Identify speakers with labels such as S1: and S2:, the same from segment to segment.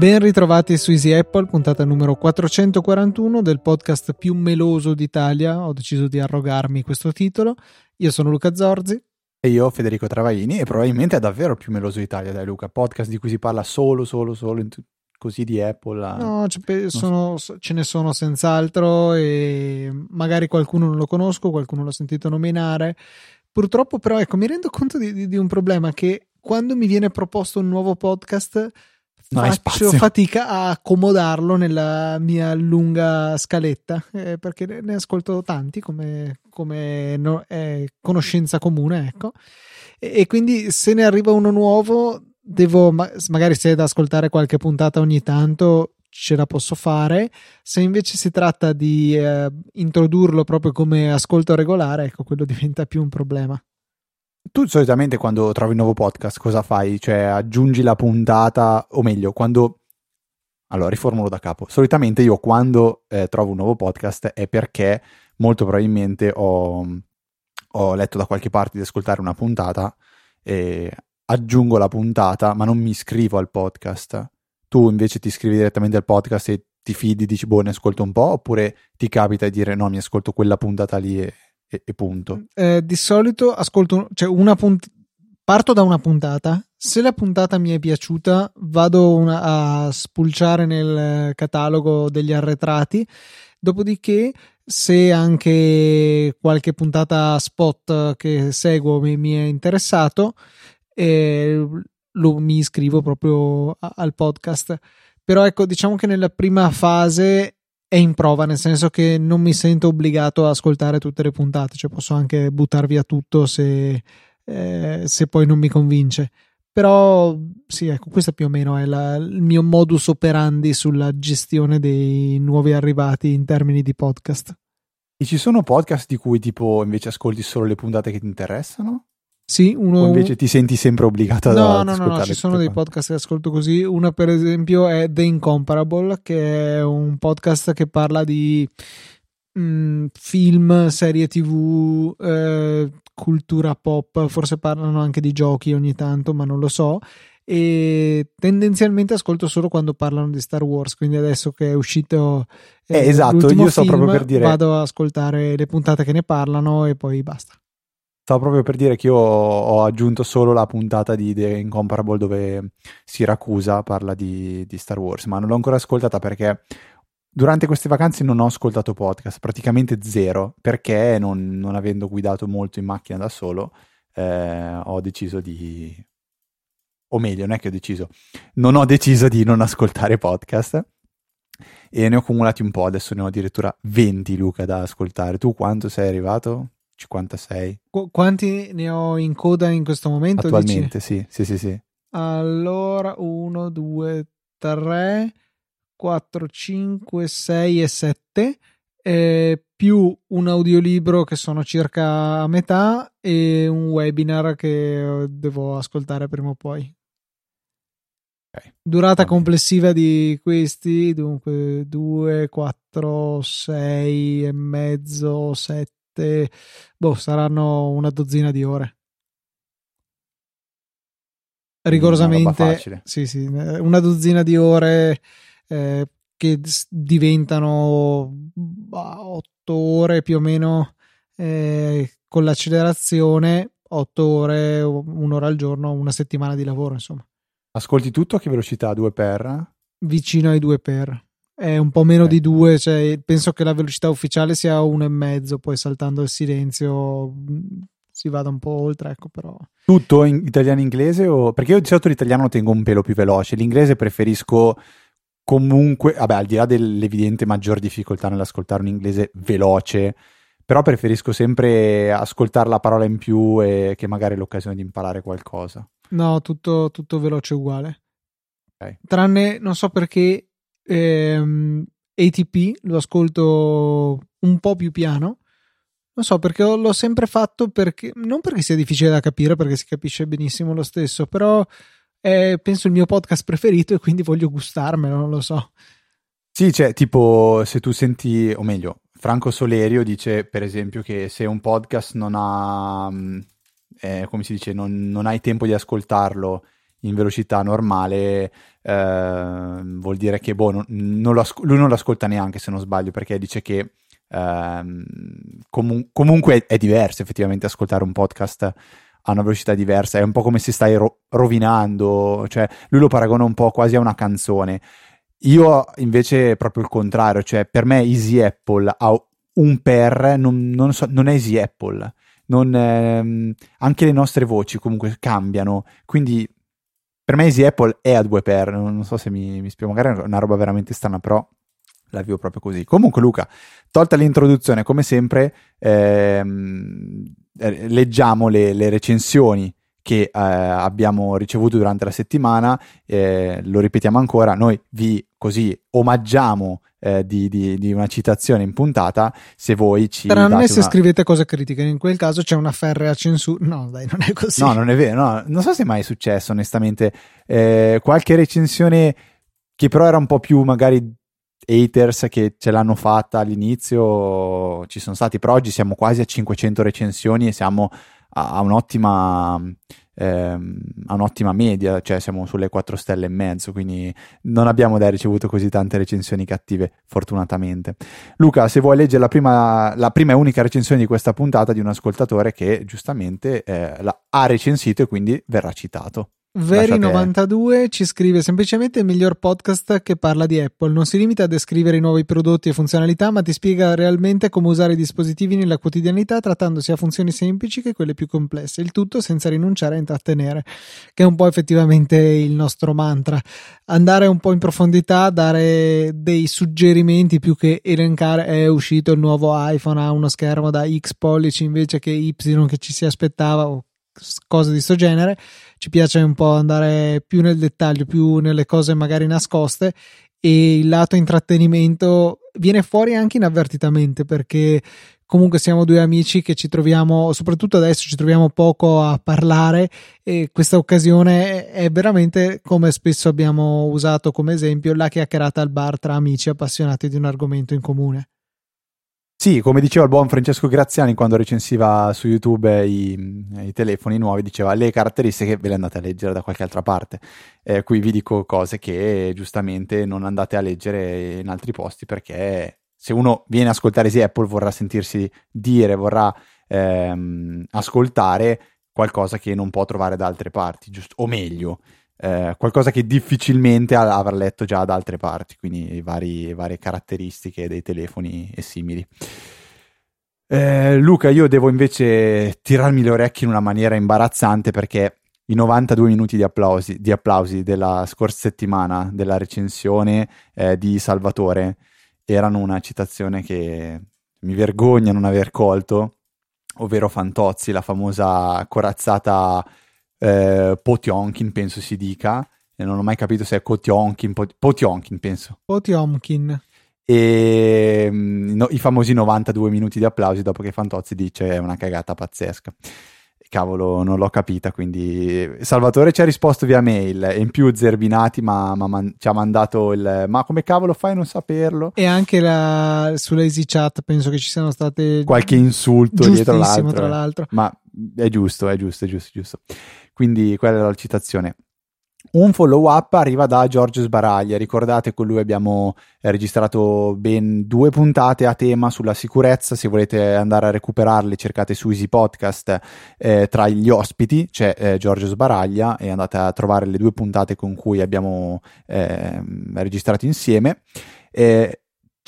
S1: Ben ritrovati su Easy Apple, puntata numero 441 del podcast più meloso d'Italia. Ho deciso di arrogarmi questo titolo. Io sono Luca Zorzi.
S2: E io Federico Travaini e probabilmente è davvero il più meloso d'Italia, dai Luca. Podcast di cui si parla solo, solo, solo t- così di Apple. A...
S1: No, sono, so. ce ne sono senz'altro e magari qualcuno non lo conosco, qualcuno l'ho sentito nominare. Purtroppo però ecco, mi rendo conto di, di, di un problema che quando mi viene proposto un nuovo podcast non faccio fatica a accomodarlo nella mia lunga scaletta eh, perché ne ascolto tanti come, come no, è conoscenza comune ecco e, e, quindi se ne arriva uno nuovo devo magari se è da ascoltare qualche puntata ogni tanto ce la posso fare se invece si tratta di eh, introdurlo proprio come ascolto regolare ecco quello diventa più un problema
S2: tu solitamente quando trovi un nuovo podcast cosa fai? Cioè aggiungi la puntata, o meglio, quando... Allora, riformulo da capo. Solitamente io quando eh, trovo un nuovo podcast è perché molto probabilmente ho, ho, letto da qualche parte di ascoltare una puntata e aggiungo la puntata, ma non mi iscrivo al podcast. Tu invece ti iscrivi direttamente al podcast e ti fidi, dici boh, ne ascolto un po', oppure ti capita di dire no, mi ascolto quella puntata lì e e, e punto.
S1: Eh, di solito ascolto, cioè una punt- parto da una puntata. Se la puntata mi è piaciuta, vado una- a spulciare nel catalogo degli arretrati. Dopodiché, se anche qualche puntata spot che seguo mi, mi è interessato, eh, lo, mi iscrivo proprio a- al podcast. Però ecco, diciamo che nella prima fase è in prova, nel senso che non mi sento obbligato a ascoltare tutte le puntate, cioè posso anche buttar via tutto se, eh, se poi non mi convince. Però sì, ecco, questo più o meno è la, il mio modus operandi sulla gestione dei nuovi arrivati in termini di podcast.
S2: E ci sono podcast di cui tipo invece ascolti solo le puntate che ti interessano?
S1: Sì, uno...
S2: O invece ti senti sempre obbligato
S1: no,
S2: ad
S1: no, No, no, ci sono dei podcast che ascolto così. Una, per esempio, è The Incomparable, che è un podcast che parla di mh, film, serie tv, eh, cultura pop. Forse parlano anche di giochi ogni tanto, ma non lo so. E tendenzialmente ascolto solo quando parlano di Star Wars. Quindi adesso che è uscito
S2: eh, eh, esatto, io sto
S1: film,
S2: proprio per dire.
S1: Vado ad ascoltare le puntate che ne parlano e poi basta.
S2: Stavo proprio per dire che io ho aggiunto solo la puntata di The Incomparable dove Siracusa parla di, di Star Wars, ma non l'ho ancora ascoltata perché durante queste vacanze non ho ascoltato podcast, praticamente zero, perché non, non avendo guidato molto in macchina da solo, eh, ho deciso di... o meglio, non è che ho deciso, non ho deciso di non ascoltare podcast e ne ho accumulati un po', adesso ne ho addirittura 20 Luca da ascoltare. Tu quanto sei arrivato? 56.
S1: Qu- quanti ne ho in coda in questo momento?
S2: Attualmente, sì, sì, sì, sì.
S1: Allora, 1, 2, 3, 4, 5, 6 e 7. Eh, più un audiolibro che sono circa a metà e un webinar che devo ascoltare prima o poi. Okay. Durata complessiva di questi, dunque 2, 4, 6 e mezzo, 7 state, boh, saranno una dozzina di ore. Rigorosamente, sì, sì, una dozzina di ore eh, che diventano bah, otto ore più o meno eh, con l'accelerazione, otto ore, un'ora al giorno, una settimana di lavoro, insomma.
S2: Ascolti tutto a che velocità? 2 per?
S1: Vicino ai 2 per è un po' meno okay. di due, cioè penso che la velocità ufficiale sia uno e mezzo, poi saltando il silenzio mm, si vada un po' oltre, ecco però.
S2: Tutto in italiano e inglese o perché io di solito l'italiano lo tengo un pelo più veloce, l'inglese preferisco comunque, vabbè, al di là dell'evidente maggior difficoltà nell'ascoltare un inglese veloce, però preferisco sempre ascoltare la parola in più e che magari è l'occasione di imparare qualcosa.
S1: No, tutto, tutto veloce uguale. Okay. Tranne, non so perché ehm, ATP lo ascolto un po' più piano. Non so perché l'ho sempre fatto perché non perché sia difficile da capire, perché si capisce benissimo lo stesso, però è penso il mio podcast preferito e quindi voglio gustarmelo, non lo so.
S2: Sì, cioè, tipo, se tu senti, o meglio, Franco Solerio dice, per esempio, che se un podcast non ha, mm, eh, come si dice, non, non hai tempo di ascoltarlo in velocità normale, eh, vuol dire che boh, non, non asco- lui non lo ascolta neanche se non sbaglio, perché dice che eh, comu- comunque è diverso effettivamente ascoltare un podcast a una velocità diversa, è un po' come se stai ro- rovinando, cioè lui lo paragona un po' quasi a una canzone. Io invece proprio il contrario, cioè per me Easy Apple ha un per, non, non, so, non è Easy Apple, non, ehm, anche le nostre voci comunque cambiano, quindi per me Easy Apple è a due per, non so se mi, mi spiego, magari è una roba veramente strana, però la vivo proprio così. Comunque Luca, tolta l'introduzione, come sempre, ehm, eh, leggiamo le, le recensioni che eh, abbiamo ricevuto durante la settimana, eh, lo ripetiamo ancora, noi vi così omaggiamo eh, di, di, di, una citazione in puntata se voi ci
S1: Però non è se
S2: una...
S1: scrivete cose critiche, in quel caso c'è una ferrea censura. No, dai, non è così.
S2: No, non è vero, no, non so se è mai successo onestamente. Eh, qualche recensione che però era un po' più magari haters che ce l'hanno fatta all'inizio ci sono stati, però oggi siamo quasi a 500 recensioni e siamo a, a un'ottima ehm, a un'ottima media, cioè siamo sulle 4 stelle e mezzo, quindi non abbiamo dai ricevuto così tante recensioni cattive, fortunatamente. Luca, se vuoi leggere la prima, la prima e unica recensione di questa puntata di un ascoltatore che giustamente eh, ha recensito e quindi verrà citato.
S1: Veri92 ci scrive semplicemente il miglior podcast che parla di Apple. Non si limita a descrivere i nuovi prodotti e funzionalità, ma ti spiega realmente come usare i dispositivi nella quotidianità, trattando sia funzioni semplici che quelle più complesse. Il tutto senza rinunciare a intrattenere, che è un po' effettivamente il nostro mantra. Andare un po' in profondità, dare dei suggerimenti più che elencare. È uscito il nuovo iPhone, ha uno schermo da X pollici invece che Y che ci si aspettava, o cose di sto genere ci piace un po' andare più nel dettaglio, più nelle cose magari nascoste e il lato intrattenimento viene fuori anche inavvertitamente perché comunque siamo due amici che ci troviamo, soprattutto adesso ci troviamo poco a parlare e questa occasione è veramente come spesso abbiamo usato come esempio la chiacchierata al bar tra amici appassionati di un argomento in comune.
S2: Sì, come diceva il buon Francesco Graziani quando recensiva su YouTube i, i, telefoni nuovi, diceva le caratteristiche ve le andate a leggere da qualche altra parte. Eh, qui vi dico cose che giustamente non andate a leggere in altri posti perché se uno viene a ascoltare Easy Apple vorrà sentirsi dire, vorrà ehm, ascoltare qualcosa che non può trovare da altre parti, giusto? o meglio, eh, qualcosa che difficilmente avrà letto già da altre parti, quindi vari, varie caratteristiche dei telefoni e simili. Eh, Luca, io devo invece tirarmi le orecchie in una maniera imbarazzante perché i 92 minuti di applausi, di applausi della scorsa settimana della recensione eh, di Salvatore erano una citazione che mi vergogna non aver colto, ovvero Fantozzi, la famosa corazzata eh, Potionkin, penso si dica. E non ho mai capito se è Potionkin, Potionkin penso.
S1: Potionkin.
S2: E mm, no, i famosi 92 minuti di applausi dopo che Fantozzi dice è una cagata pazzesca. Cavolo, non l'ho capita, quindi Salvatore ci ha risposto via mail e in più Zerbinati ma, ma man- ci ha mandato il ma come cavolo fai a non saperlo?
S1: E anche la, sulla EasyChat penso che ci siano state
S2: qualche insulto dietro l'altro.
S1: Tra l'altro.
S2: Ma è giusto, è giusto, è giusto, è giusto. Quindi quella è la citazione. Un follow up arriva da Giorgio Sbaraglia. Ricordate con lui abbiamo eh, registrato ben due puntate a tema sulla sicurezza. Se volete andare a recuperarle, cercate su Easy Podcast eh, tra gli ospiti c'è eh, Giorgio Sbaraglia e andate a trovare le due puntate con cui abbiamo ehm, registrato insieme. Eh,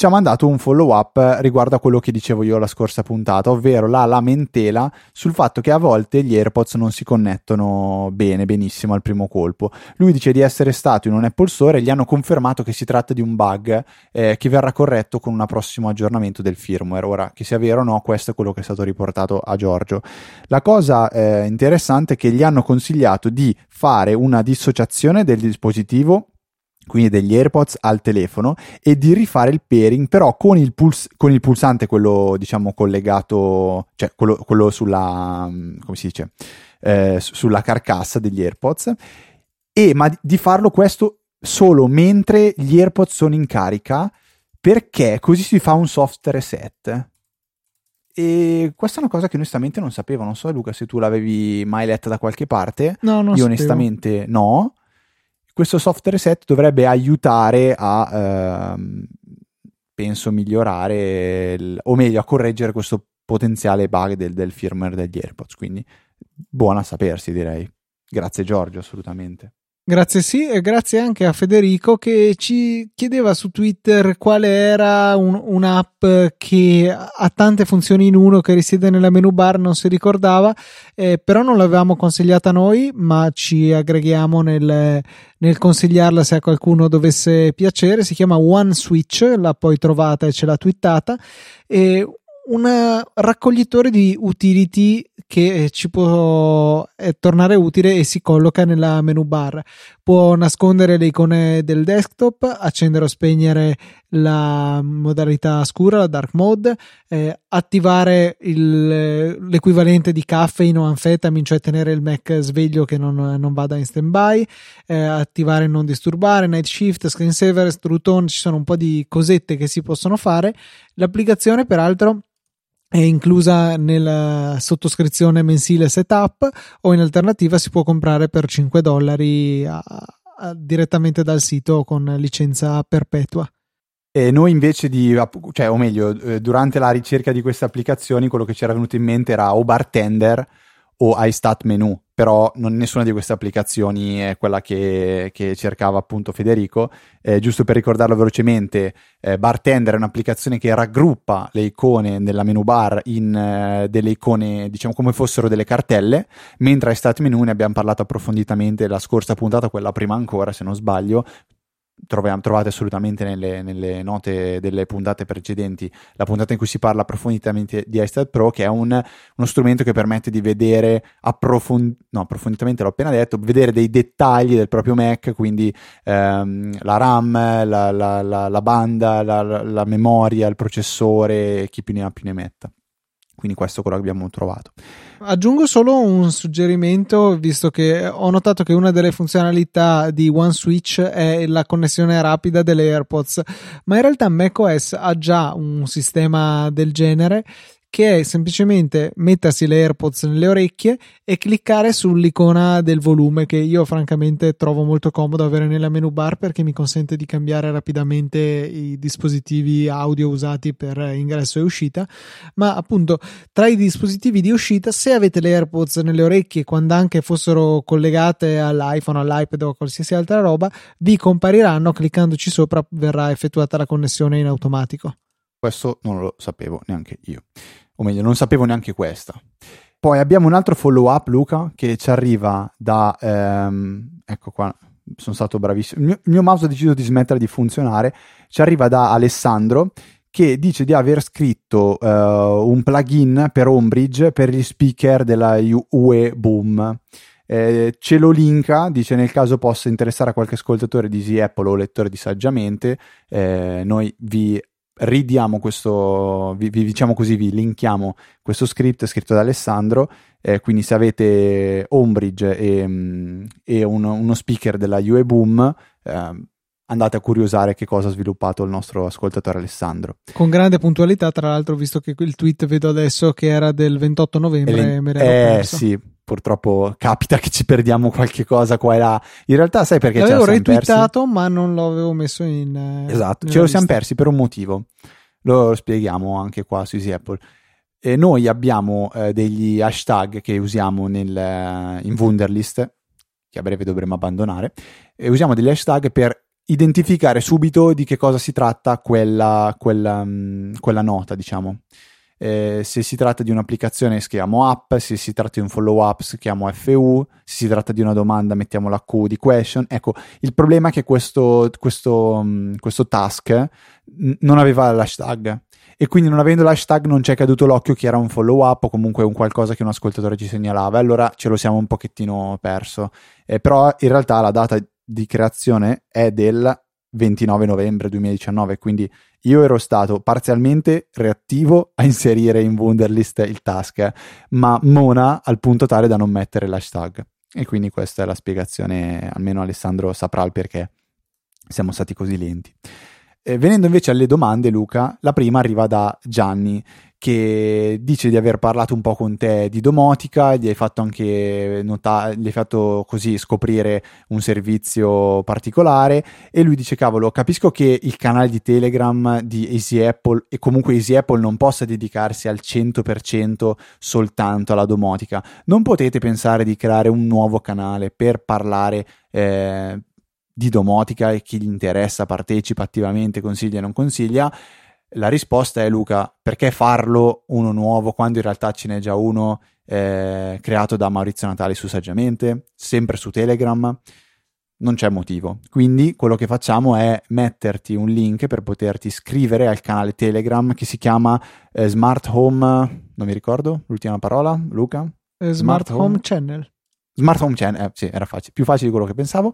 S2: ci ha mandato un follow up riguardo a quello che dicevo io la scorsa puntata, ovvero la lamentela sul fatto che a volte gli AirPods non si connettono bene, benissimo al primo colpo. Lui dice di essere stato in un Apple Store e gli hanno confermato che si tratta di un bug eh, che verrà corretto con un prossimo aggiornamento del firmware. Ora, che sia vero o no, questo è quello che è stato riportato a Giorgio. La cosa eh, interessante è che gli hanno consigliato di fare una dissociazione del dispositivo quindi degli AirPods al telefono e di rifare il pairing però con il, puls- con il pulsante quello diciamo collegato cioè quello, quello sulla come si dice eh, sulla carcassa degli AirPods e ma di farlo questo solo mentre gli AirPods sono in carica perché così si fa un soft reset. E questa è una cosa che onestamente non sapevo. Non so, Luca, se tu l'avevi mai letta da qualche parte.
S1: No, non
S2: Io
S1: sapevo.
S2: onestamente no. Questo soft reset dovrebbe aiutare a, ehm, penso, migliorare, il- o meglio, a correggere questo potenziale bug del, del firmware degli AirPods. Quindi, buona sapersi, direi. Grazie, Giorgio, assolutamente.
S1: Grazie sì, e grazie anche a Federico che ci chiedeva su Twitter quale era un- un'app che ha tante funzioni in uno che risiede nella menu bar, non si ricordava, eh, però non l'avevamo consigliata noi, ma ci aggreghiamo nel, nel consigliarla se a qualcuno dovesse piacere. Si chiama One Switch, l'ha poi trovata e ce l'ha twittata. E un raccoglitore di utility che ci può eh, tornare utile e si colloca nella menu bar. Può nascondere le icone del desktop, accendere o spegnere la modalità scura, la dark mode, eh, attivare il, l'equivalente di caffeine o anfetamine, cioè tenere il Mac sveglio che non, non vada in standby, eh, attivare non disturbare, night shift, screensaver, true tone, ci sono un po' di cosette che si possono fare. L'applicazione, peraltro, è inclusa nella sottoscrizione mensile setup o in alternativa si può comprare per 5 dollari a, a, direttamente dal sito con licenza perpetua.
S2: E noi invece di, cioè, o meglio, eh, durante la ricerca di queste applicazioni, quello che ci era venuto in mente era o Bartender o iStat Menu, però non, nessuna di queste applicazioni è quella che, che cercava appunto Federico. Eh, giusto per ricordarlo velocemente, eh, Bartender è un'applicazione che raggruppa le icone nella menu bar in eh, delle icone, diciamo come fossero delle cartelle, mentre iStat Menu ne abbiamo parlato approfonditamente la scorsa puntata, quella prima ancora, se non sbaglio, troviamo, trovate assolutamente nelle, nelle, note delle puntate precedenti la puntata in cui si parla approfonditamente di iStat Pro che è un, uno strumento che permette di vedere approfond- no, approfonditamente l'ho appena detto vedere dei dettagli del proprio Mac quindi ehm, la RAM la, la, la, la banda la, memoria il processore chi più ne ha più ne metta quindi questo è quello che abbiamo trovato.
S1: Aggiungo solo un suggerimento, visto che ho notato che una delle funzionalità di OneSwitch è la connessione rapida delle AirPods, ma in realtà macOS ha già un sistema del genere che è semplicemente mettersi le AirPods nelle orecchie e cliccare sull'icona del volume che io francamente trovo molto comodo avere nella menu bar perché mi consente di cambiare rapidamente i dispositivi audio usati per ingresso e uscita. Ma appunto tra i dispositivi di uscita se avete le AirPods nelle orecchie quando anche fossero collegate all'iPhone, all'iPad o a qualsiasi altra roba vi compariranno cliccandoci sopra verrà effettuata la connessione in automatico
S2: questo non lo sapevo neanche io o meglio, non sapevo neanche questa. Poi abbiamo un altro follow up, Luca, che ci arriva da. Ehm, ecco qua, sono stato bravissimo. Il mio, il mio, mouse ha deciso di smettere di funzionare. Ci arriva da Alessandro che dice di aver scritto uh, un plugin per Ombridge per gli speaker della UE Boom. Eh, ce lo linka, dice nel caso possa interessare a qualche ascoltatore di Easy Apple o lettore di Saggiamente, eh, noi vi ridiamo questo, vi, vi, diciamo così, vi linkiamo questo script scritto da Alessandro. Eh, quindi, se avete Ombridge e, mm, e un, uno speaker della UE Boom, eh, andate a curiosare che cosa ha sviluppato il nostro ascoltatore Alessandro.
S1: Con grande puntualità, tra l'altro, visto che il tweet vedo adesso che era del 28 novembre, me
S2: eh, sì, purtroppo capita che ci perdiamo qualche cosa qua e là. In realtà, sai perché
S1: L'avevo
S2: ce lo
S1: retweetato, ma non l'avevo messo in. Eh,
S2: esatto, ce lo siamo persi per un motivo. Lo spieghiamo anche qua su Easy Apple. E noi abbiamo eh, degli hashtag che usiamo nel, eh, in Wunderlist, che a breve dovremo abbandonare, e usiamo degli hashtag per identificare subito di che cosa si tratta quella, quella, um, quella nota, diciamo. Eh, se si tratta di un'applicazione scriviamo app, se si tratta di un follow up scriviamo FU, se si tratta di una domanda mettiamo la Q di question. Ecco, il problema è che questo, questo, questo task non aveva l'hashtag e quindi non avendo l'hashtag non ci è caduto l'occhio che era un follow up o comunque un qualcosa che un ascoltatore ci segnalava, allora ce lo siamo un pochettino perso. Eh, però in realtà la data di creazione è del 29 novembre 2019, quindi io ero stato parzialmente reattivo a inserire in Wunderlist il task, ma Mona al punto tale da non mettere l'hashtag. E quindi questa è la spiegazione, almeno Alessandro saprà il perché. siamo stati così lenti. Venendo invece alle domande, Luca, la prima arriva da Gianni che dice di aver parlato un po' con te di domotica, gli hai fatto anche notare, gli hai fatto così scoprire un servizio particolare e lui dice cavolo, capisco che il canale di Telegram di Easy Apple e comunque Easy Apple non possa dedicarsi al 100% soltanto alla domotica. Non potete pensare di creare un nuovo canale per parlare eh, di domotica e chi gli interessa partecipa attivamente, consiglia e non consiglia la risposta è Luca, perché farlo uno nuovo quando in realtà ce n'è già uno eh, creato da Maurizio Natali su Saggiamente, sempre su Telegram? Non c'è motivo. Quindi quello che facciamo è metterti un link per poterti iscrivere al canale Telegram che si chiama eh, Smart Home, non mi ricordo l'ultima parola, Luca?
S1: Eh, Smart, Smart Home, Home Channel.
S2: Smart Home Channel, eh, sì, era facile, più facile di quello che pensavo.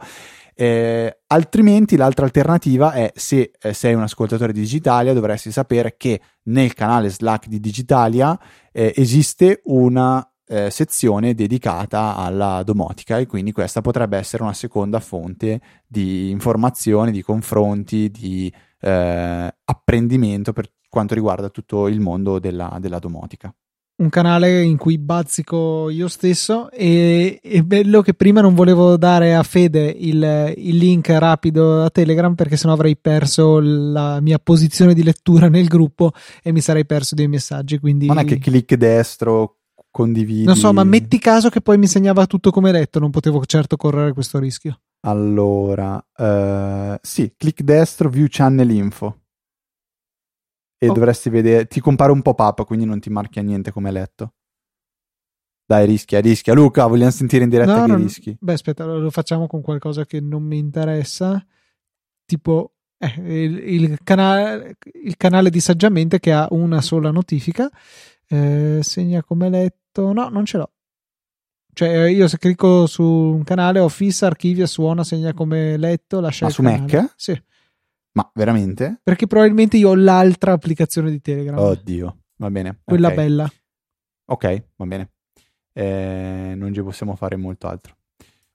S2: Eh, altrimenti l'altra alternativa è se eh, sei un ascoltatore di Digitalia dovresti sapere che nel canale Slack di Digitalia eh, esiste una eh, sezione dedicata alla domotica e quindi questa potrebbe essere una seconda fonte di informazioni, di confronti, di eh, apprendimento per quanto riguarda tutto il mondo della, della domotica
S1: un canale in cui bazzico io stesso e è bello che prima non volevo dare a Fede il, il, link rapido a Telegram perché sennò avrei perso la mia posizione di lettura nel gruppo e mi sarei perso dei messaggi quindi
S2: non è che clic destro condividi.
S1: Non so ma metti caso che poi mi segnava tutto come letto non potevo certo correre questo rischio.
S2: Allora uh, sì clic destro view channel info e oh. dovresti vedere, ti compare un pop-up, quindi non ti marchia niente come letto. Dai, rischia, rischia. Luca, vogliamo sentire in diretta no, che non... rischi.
S1: Beh, aspetta, lo facciamo con qualcosa che non mi interessa. Tipo eh, il, il, canale, il, canale, di saggiamente che ha una sola notifica. Eh, segna come letto. No, non ce l'ho. Cioè, io se clicco su un canale, Office, archivia, suona, segna come letto, lascia
S2: Ma su
S1: canale.
S2: Mac?
S1: Sì.
S2: Ma veramente?
S1: Perché probabilmente io ho l'altra applicazione di Telegram.
S2: Oddio, va bene.
S1: Quella
S2: okay.
S1: bella.
S2: Ok, va bene. Eh, non ci possiamo fare molto altro.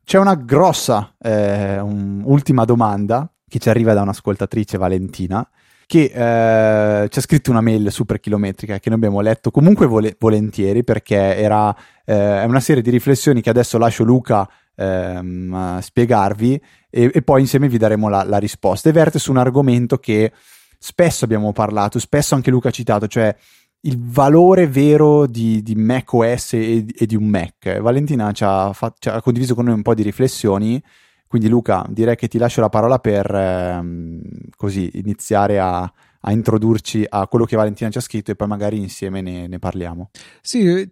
S2: C'è una grossa eh, ultima domanda che ci arriva da un'ascoltatrice Valentina che eh, ci ha scritto una mail super chilometrica che noi abbiamo letto comunque vole- volentieri perché era eh, una serie di riflessioni che adesso lascio Luca ehm, spiegarvi e, e, poi insieme vi daremo la, la risposta. E verte su un argomento che spesso abbiamo parlato, spesso anche Luca ha citato, cioè il valore vero di, di Mac OS e, e, di un Mac. Valentina ci ha, fa, ci ha, condiviso con noi un po' di riflessioni, quindi Luca direi che ti lascio la parola per ehm, così iniziare a, a, introdurci a quello che Valentina ci ha scritto e poi magari insieme ne, ne parliamo.
S1: Sì,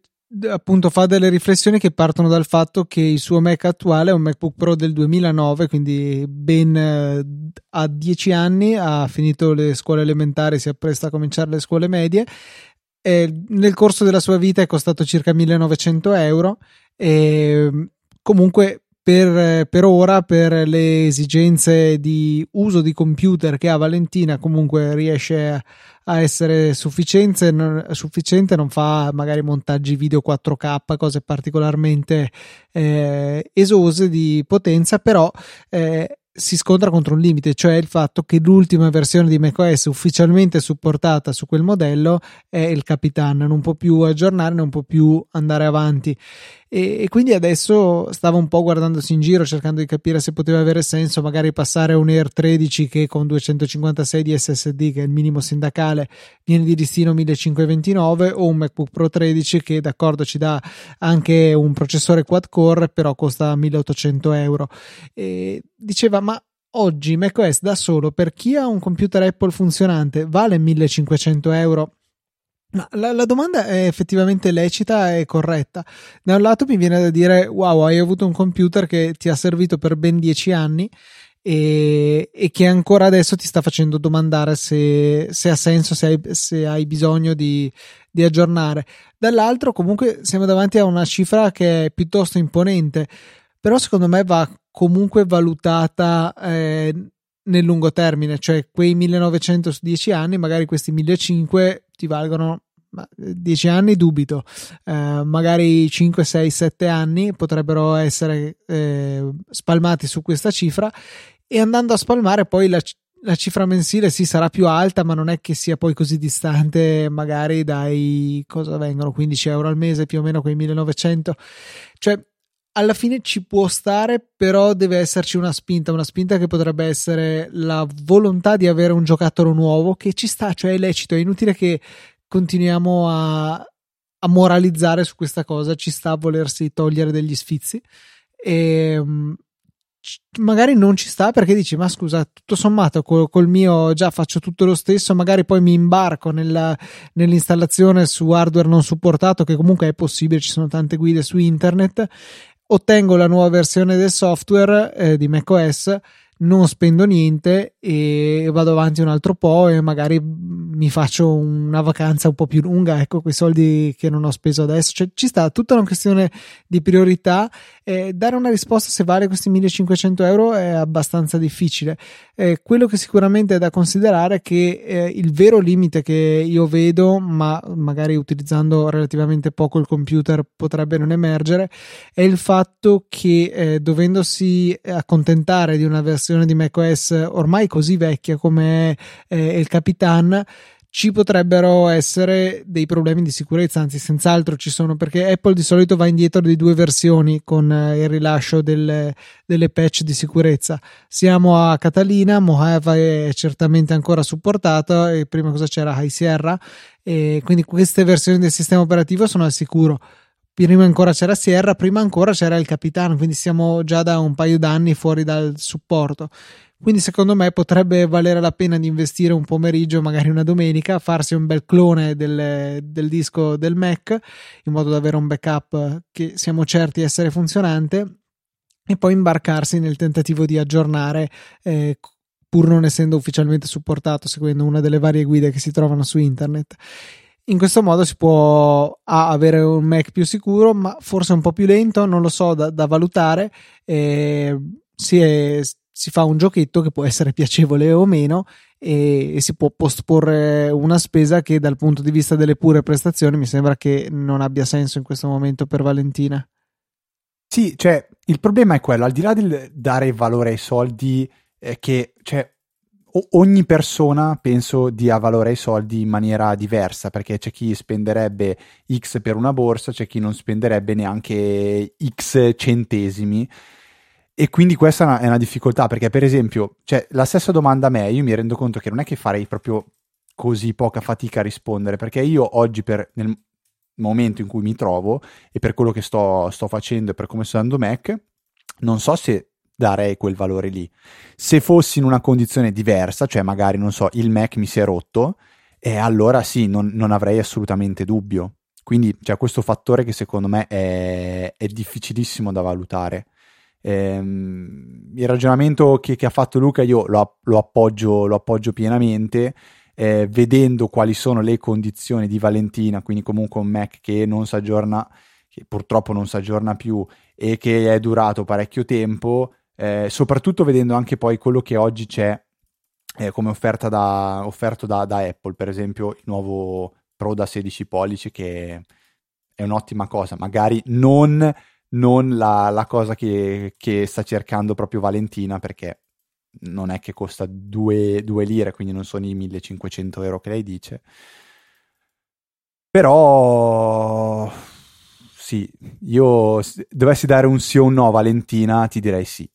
S1: appunto fa delle riflessioni che partono dal fatto che il suo Mac attuale è un MacBook Pro del 2009, quindi ben eh, a 10 anni, ha finito le scuole elementari, si appresta a cominciare le scuole medie. Nel corso della sua vita è costato circa 1900 euro e comunque per, per, ora, per le esigenze di uso di computer che ha Valentina, comunque riesce a essere sufficiente, non, sufficiente non fa magari montaggi video 4K, cose particolarmente eh, esose di potenza, però eh, si scontra contro un limite, cioè il fatto che l'ultima versione di macOS ufficialmente supportata su quel modello è il Capitan, non può più aggiornare, non può più andare avanti. E, e, quindi adesso stavo un po' guardandosi in giro cercando di capire se poteva avere senso magari passare un Air 13 che con 256 di SSD, che è il minimo sindacale, viene di listino 1529 o un MacBook Pro 13 che d'accordo ci dà anche un processore quad core però costa 1800 euro. E diceva ma oggi macOS da solo per chi ha un computer Apple funzionante vale 1500 euro? La, la, domanda è effettivamente lecita e corretta. Da un lato mi viene da dire: Wow, hai avuto un computer che ti ha servito per ben dieci anni e, e che ancora adesso ti sta facendo domandare se, se ha senso, se hai, se hai bisogno di, di, aggiornare. Dall'altro, comunque, siamo davanti a una cifra che è piuttosto imponente, però secondo me va comunque valutata. Eh, nel lungo termine, cioè quei 1900 su 10 anni, magari questi 1500 ti valgono 10 anni dubito, eh, magari 5, 6, 7 anni potrebbero essere eh, spalmati su questa cifra e andando a spalmare poi la, la cifra mensile sì sarà più alta, ma non è che sia poi così distante, magari dai cosa vengono 15 euro al mese più o meno quei 1900. Cioè, alla fine ci può stare, però deve esserci una spinta, una spinta che potrebbe essere la volontà di avere un giocattolo nuovo che ci sta, cioè è lecito, è inutile che continuiamo a, a moralizzare su questa cosa, ci sta a volersi togliere degli sfizi. E ehm, magari non ci sta perché dici ma scusa tutto sommato col, col, mio già faccio tutto lo stesso magari poi mi imbarco nella, nell'installazione su hardware non supportato che comunque è possibile ci sono tante guide su internet ottengo la nuova versione del software eh, di macOS non spendo niente e vado avanti un altro po' e magari mi faccio una vacanza un po' più lunga, ecco, quei soldi che non ho speso adesso. Cioè, ci sta tutta una questione di priorità. Eh, dare una risposta se vale questi 1500 euro è abbastanza difficile. Eh, quello che sicuramente è da considerare è che eh, il vero limite che io vedo, ma magari utilizzando relativamente poco il computer potrebbe non emergere, è il fatto che eh, dovendosi accontentare di una versione versione di macOS ormai così vecchia come eh, il Capitan ci potrebbero essere dei problemi di sicurezza, anzi senz'altro ci sono perché Apple di solito va indietro di due versioni con eh, il rilascio delle, delle patch di sicurezza. Siamo a Catalina, Mojave è certamente ancora supportato e prima cosa c'era High Sierra e quindi queste versioni del sistema operativo sono al sicuro prima ancora c'era Sierra, prima ancora c'era il capitano, quindi siamo già da un paio d'anni fuori dal supporto. Quindi secondo me potrebbe valere la pena di investire un pomeriggio, magari una domenica, farsi un bel clone del, del disco del Mac in modo da avere un backup che siamo certi essere funzionante e poi imbarcarsi nel tentativo di aggiornare eh, pur non essendo ufficialmente supportato seguendo una delle varie guide che si trovano su internet. In questo modo si può A, avere un Mac più sicuro, ma forse un po' più lento, non lo so, da, da valutare. Eh, si, è, si, fa un giochetto che può essere piacevole o meno e, e, si può posporre una spesa che dal punto di vista delle pure prestazioni mi sembra che non abbia senso in questo momento per Valentina.
S2: Sì, cioè il problema è quello, al di là del dare valore ai soldi, eh, che cioè, ogni persona penso dia valore ai soldi in maniera diversa perché c'è chi spenderebbe X per una borsa, c'è chi non spenderebbe neanche X centesimi. E quindi questa è una, difficoltà perché per esempio cioè, la stessa domanda a me io mi rendo conto che non è che farei proprio così poca fatica a rispondere perché io oggi per, nel momento in cui mi trovo e per quello che sto, sto facendo e per come sto andando Mac non so se darei quel valore lì. Se fossi in una condizione diversa, cioè magari, non so, il Mac mi si è rotto, e allora sì, non, non avrei assolutamente dubbio. Quindi c'è questo fattore che secondo me è, è difficilissimo da valutare. Ehm, il ragionamento che, che, ha fatto Luca io lo, lo, appoggio, lo appoggio, pienamente. Eh, vedendo quali sono le condizioni di Valentina, quindi comunque un Mac che non si aggiorna, che purtroppo non si aggiorna più e che è durato parecchio tempo, eh, soprattutto vedendo anche poi quello che oggi c'è eh, come offerta da, offerto da, da, Apple, per esempio il nuovo Pro da 16 pollici che è un'ottima cosa, magari non, non la, la, cosa che, che, sta cercando proprio Valentina perché non è che costa 2 lire, quindi non sono i 1500 euro che lei dice. Però sì, io dovessi dare un sì o un no a Valentina, ti direi sì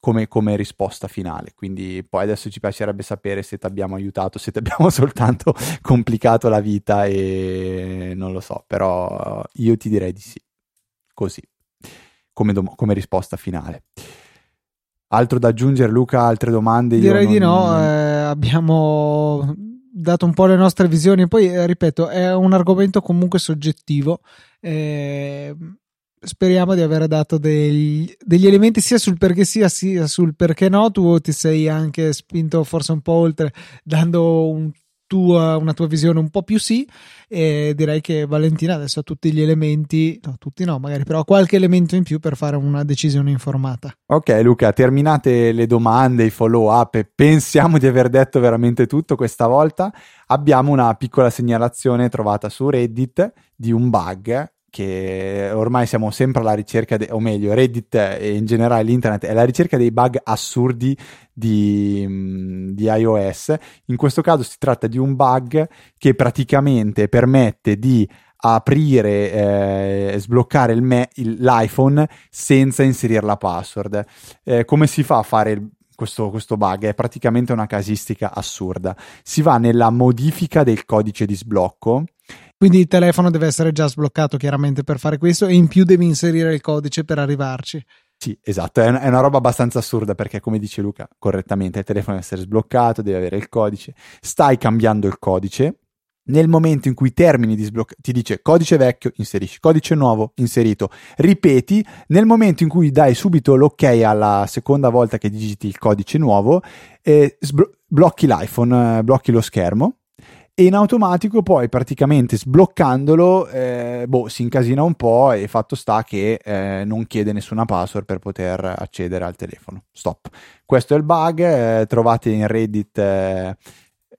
S2: come, come, risposta finale. Quindi poi adesso ci piacerebbe sapere se ti abbiamo aiutato, se ti abbiamo soltanto complicato la vita e non lo so, però io ti direi di sì, così, come, dom- come risposta finale. Altro da aggiungere, Luca? Altre domande?
S1: Direi non... di no, eh, abbiamo dato un po' le nostre visioni. Poi, eh, ripeto, è un argomento comunque soggettivo. Eh, speriamo di aver dato degli, degli, elementi sia sul perché sia sia sul perché no. Tu ti sei anche spinto forse un po' oltre, dando un tua, una tua visione un po' più sì. E direi che Valentina adesso ha tutti gli elementi, no, tutti no, magari, però qualche elemento in più per fare una decisione informata.
S2: Ok, Luca, terminate le domande, i follow up. E pensiamo di aver detto veramente tutto questa volta. Abbiamo una piccola segnalazione trovata su Reddit di un bug che ormai siamo sempre alla ricerca, de- o meglio, Reddit e in generale l'internet è alla ricerca dei bug assurdi di, di, iOS. In questo caso si tratta di un bug che praticamente permette di aprire, eh, sbloccare il me- il, l'iPhone senza inserire la password. Eh, come si fa a fare il questo, questo, bug è praticamente una casistica assurda. Si va nella modifica del codice di sblocco
S1: quindi il telefono deve essere già sbloccato chiaramente per fare questo e in più devi inserire il codice per arrivarci.
S2: Sì, esatto, è una, è una, roba abbastanza assurda perché come dice Luca correttamente il telefono deve essere sbloccato, deve avere il codice, stai cambiando il codice, nel momento in cui termini di sbloccare, ti dice codice vecchio, inserisci codice nuovo, inserito, ripeti, nel momento in cui dai subito l'ok alla seconda volta che digiti il codice nuovo, eh, sblo- blocchi l'iPhone, eh, blocchi lo schermo e in automatico poi praticamente sbloccandolo eh, boh, si incasina un po' e fatto sta che eh, non chiede nessuna password per poter accedere al telefono. Stop. Questo è il bug, eh, trovate in Reddit eh,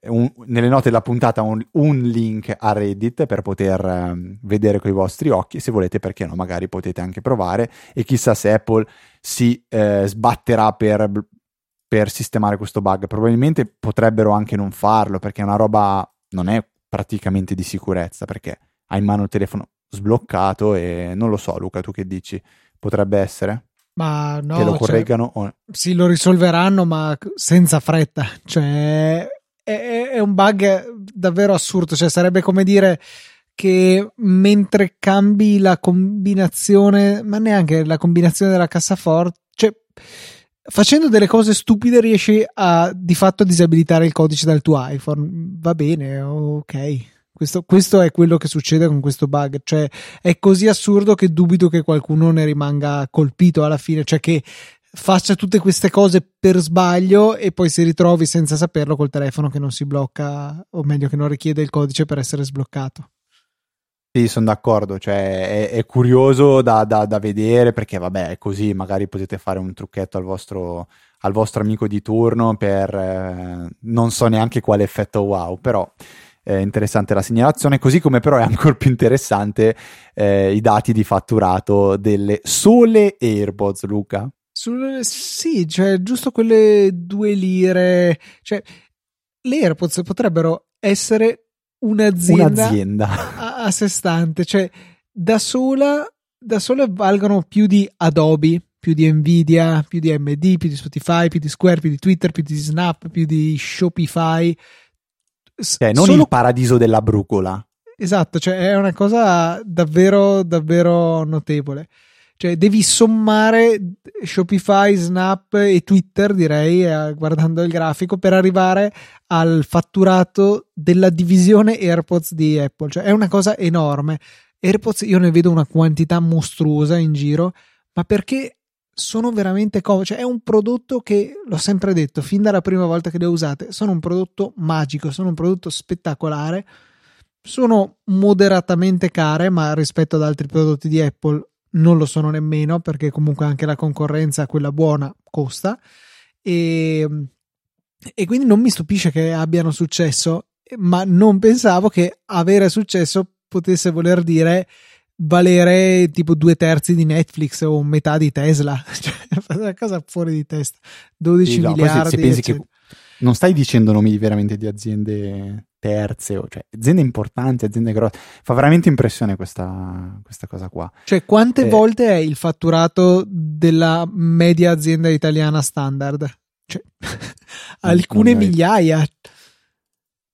S2: un, nelle note della puntata un, un, link a Reddit per poter um, vedere con i vostri occhi. Se volete, perché no, magari potete anche provare. E chissà se Apple si eh, sbatterà per, per sistemare questo bug. Probabilmente potrebbero anche non farlo perché è una roba non è praticamente di sicurezza perché hai in mano il telefono sbloccato e non lo so Luca tu che dici potrebbe essere
S1: ma no
S2: che lo cioè, correggano
S1: cioè, o... sì lo risolveranno ma senza fretta cioè è, è, un bug davvero assurdo cioè sarebbe come dire che mentre cambi la combinazione ma neanche la combinazione della cassaforte cioè facendo delle cose stupide riesci a di fatto a disabilitare il codice dal tuo iPhone. Va bene, ok. Questo, questo, è quello che succede con questo bug. Cioè, è così assurdo che dubito che qualcuno ne rimanga colpito alla fine. Cioè, che faccia tutte queste cose per sbaglio e poi si ritrovi senza saperlo col telefono che non si blocca, o meglio, che non richiede il codice per essere sbloccato.
S2: Sì, sono d'accordo, cioè è, è curioso da, da, da, vedere perché vabbè così, magari potete fare un trucchetto al vostro, al vostro amico di turno per eh, non so neanche quale effetto wow, però è interessante la segnalazione, così come però è ancora più interessante eh, i dati di fatturato delle sole AirPods, Luca.
S1: Sul, sì, cioè giusto quelle due lire, cioè le AirPods potrebbero essere un'azienda,
S2: un'azienda.
S1: A, a, sé stante, cioè da sola, da sola valgono più di Adobe, più di Nvidia, più di AMD, più di Spotify, più di Square, più di Twitter, più di Snap, più di Shopify.
S2: Cioè, non Solo... il paradiso della brucola.
S1: Esatto, cioè è una cosa davvero, davvero notevole. Cioè, devi sommare Shopify, Snap e Twitter, direi, eh, guardando il grafico, per arrivare al fatturato della divisione AirPods di Apple. Cioè, è una cosa enorme. AirPods io ne vedo una quantità mostruosa in giro, ma perché sono veramente comodi. Cioè, è un prodotto che, l'ho sempre detto, fin dalla prima volta che le ho usate, sono un prodotto magico, sono un prodotto spettacolare. Sono moderatamente care, ma rispetto ad altri prodotti di Apple non lo sono nemmeno perché comunque anche la concorrenza, quella buona, costa e, e quindi non mi stupisce che abbiano successo, ma non pensavo che avere successo potesse voler dire valere tipo due terzi di Netflix o metà di Tesla, cioè una cosa fuori di testa, 12 sì, no, miliardi. Se, se pensi che
S2: non stai dicendo nomi veramente di aziende terze, cioè aziende importanti, aziende grosse. Fa veramente impressione questa, questa cosa qua.
S1: Cioè, quante eh, volte è il fatturato della media azienda italiana standard? Cioè, alcune migliaia.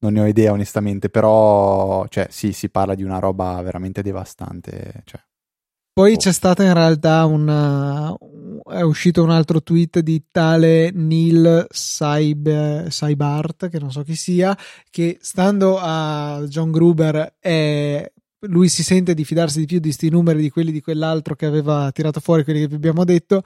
S2: Non ne ho idea, onestamente, però, cioè, sì, si parla di una roba veramente devastante. Cioè.
S1: Poi c'è stata in realtà una, è uscito un altro tweet di tale Neil Saib, Saibart, che non so chi sia, che stando a John Gruber è lui si sente di fidarsi di più di questi numeri di quelli di quell'altro che aveva tirato fuori quelli che vi abbiamo detto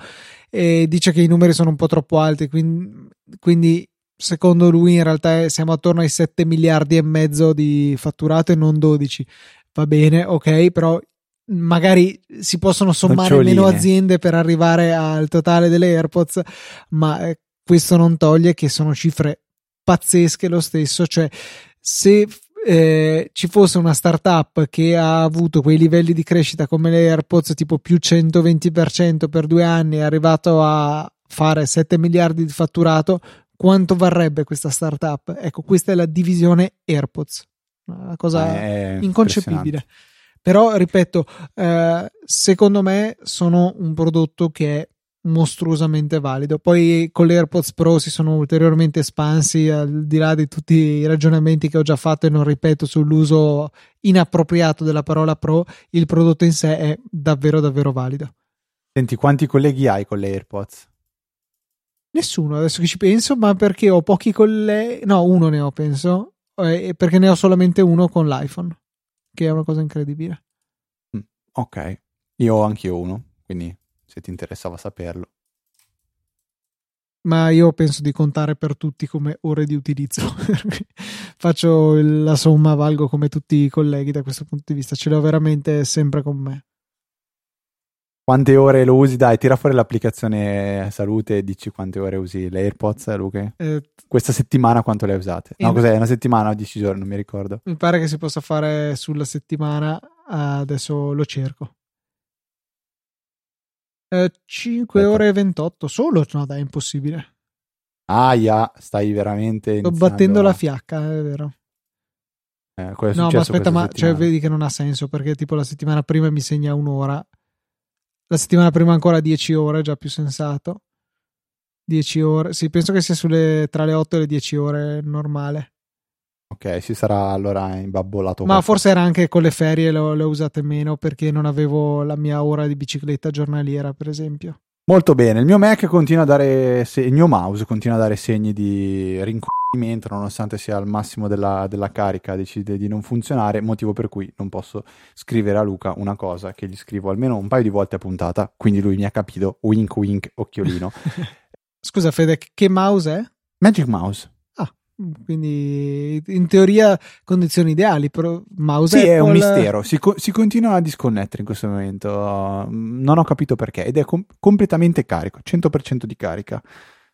S1: e dice che i numeri sono un po' troppo alti quindi, quindi secondo lui in realtà siamo attorno ai 7 miliardi e mezzo di fatturato e non 12 va bene ok però magari si possono sommare Noccioline. meno aziende per arrivare al totale delle AirPods, ma eh, questo non toglie che sono cifre pazzesche lo stesso, cioè se eh, ci fosse una startup che ha avuto quei livelli di crescita come le AirPods tipo più 120% per due anni, è arrivato a fare 7 miliardi di fatturato, quanto varrebbe questa startup? Ecco, questa è la divisione AirPods, una cosa è inconcepibile. Però, ripeto, eh, secondo me sono un prodotto che è mostruosamente valido. Poi con le AirPods Pro si sono ulteriormente espansi al di là di tutti i ragionamenti che ho già fatto e non ripeto sull'uso inappropriato della parola Pro, il prodotto in sé è davvero davvero valido.
S2: Senti, quanti colleghi hai con le AirPods?
S1: Nessuno, adesso che ci penso, ma perché ho pochi colleghi, no, uno ne ho penso, eh, perché ne ho solamente uno con l'iPhone, che è una cosa incredibile.
S2: Mm, ok, io ho anche uno, quindi se ti interessava saperlo.
S1: Ma io penso di contare per tutti come ore di utilizzo. Faccio la somma, valgo come tutti i colleghi da questo punto di vista. Ce l'ho veramente sempre con me.
S2: Quante ore lo usi? Dai, tira fuori l'applicazione salute e dici quante ore usi le AirPods, Luca. Eh, Questa settimana quanto le hai usate? No, cos'è? Una settimana o dieci giorni? Non mi ricordo.
S1: Mi pare che si possa fare sulla settimana. Adesso lo cerco. 5 eh, ore e 28 solo? No, dai, è impossibile.
S2: Aia, stai veramente.
S1: Sto battendo la fiacca, è vero.
S2: Eh,
S1: no, ma aspetta, ma cioè, vedi che non ha senso perché tipo la settimana prima mi segna un'ora, la settimana prima ancora 10 ore, già più sensato. 10 ore, sì, penso che sia sulle, tra le 8 e le 10 ore normale.
S2: Ok, si sarà allora imbabbolato.
S1: Ma forse era anche con le ferie, le ho, le ho usate meno perché non avevo la mia ora di bicicletta giornaliera, per esempio.
S2: Molto bene, il mio Mac continua a dare, se- il mio mouse continua a dare segni di rincoglionimento nonostante sia al massimo della, della, carica, decide di non funzionare, motivo per cui non posso scrivere a Luca una cosa che gli scrivo almeno un paio di volte a puntata, quindi lui mi ha capito, wink wink, occhiolino.
S1: Scusa Fede, che mouse è?
S2: Magic Mouse
S1: quindi in teoria condizioni ideali però mouse
S2: sì Apple... è un mistero. Si, co- si, continua a disconnettere in questo momento. Non ho capito perché ed è com- completamente carico 100% di carica.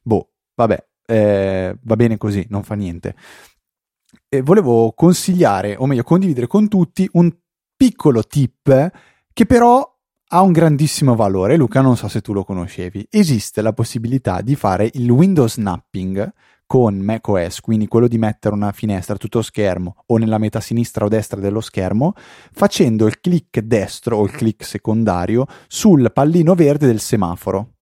S2: Boh vabbè eh, va bene così non fa niente. E volevo consigliare o meglio condividere con tutti un piccolo tip che però ha un grandissimo valore. Luca non so se tu lo conoscevi. Esiste la possibilità di fare il window snapping con macOS, quindi quello di mettere una finestra a tutto schermo o nella metà sinistra o destra dello schermo, facendo il clic destro o il clic secondario sul pallino verde del semaforo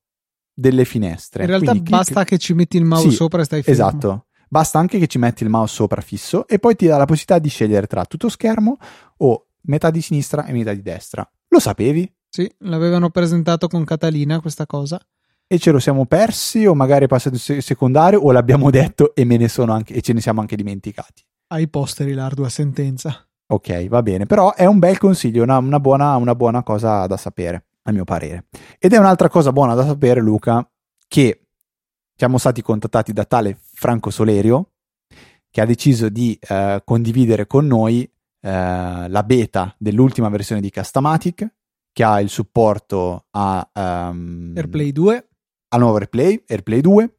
S2: delle finestre.
S1: In realtà quindi basta clic... che ci metti il mouse sì, sopra e stai fermo.
S2: Esatto. Basta anche che ci metti il mouse sopra fisso e poi ti dà la possibilità di scegliere tra tutto schermo o metà di sinistra e metà di destra. Lo sapevi?
S1: Sì, l'avevano presentato con Catalina questa cosa
S2: e ce lo siamo persi o magari è passato in secondario o l'abbiamo detto e, me ne sono anche, e ce ne siamo anche dimenticati.
S1: Ai posteri l'ardua sentenza.
S2: Ok, va bene, però è un bel consiglio, una, una, buona, una buona cosa da sapere, a mio parere. Ed è un'altra cosa buona da sapere, Luca, che siamo stati contattati da tale Franco Solerio, che ha deciso di eh, condividere con noi eh, la beta dell'ultima versione di Castamatic, che ha il supporto a um,
S1: AirPlay 2
S2: nuovo AirPlay, AirPlay 2,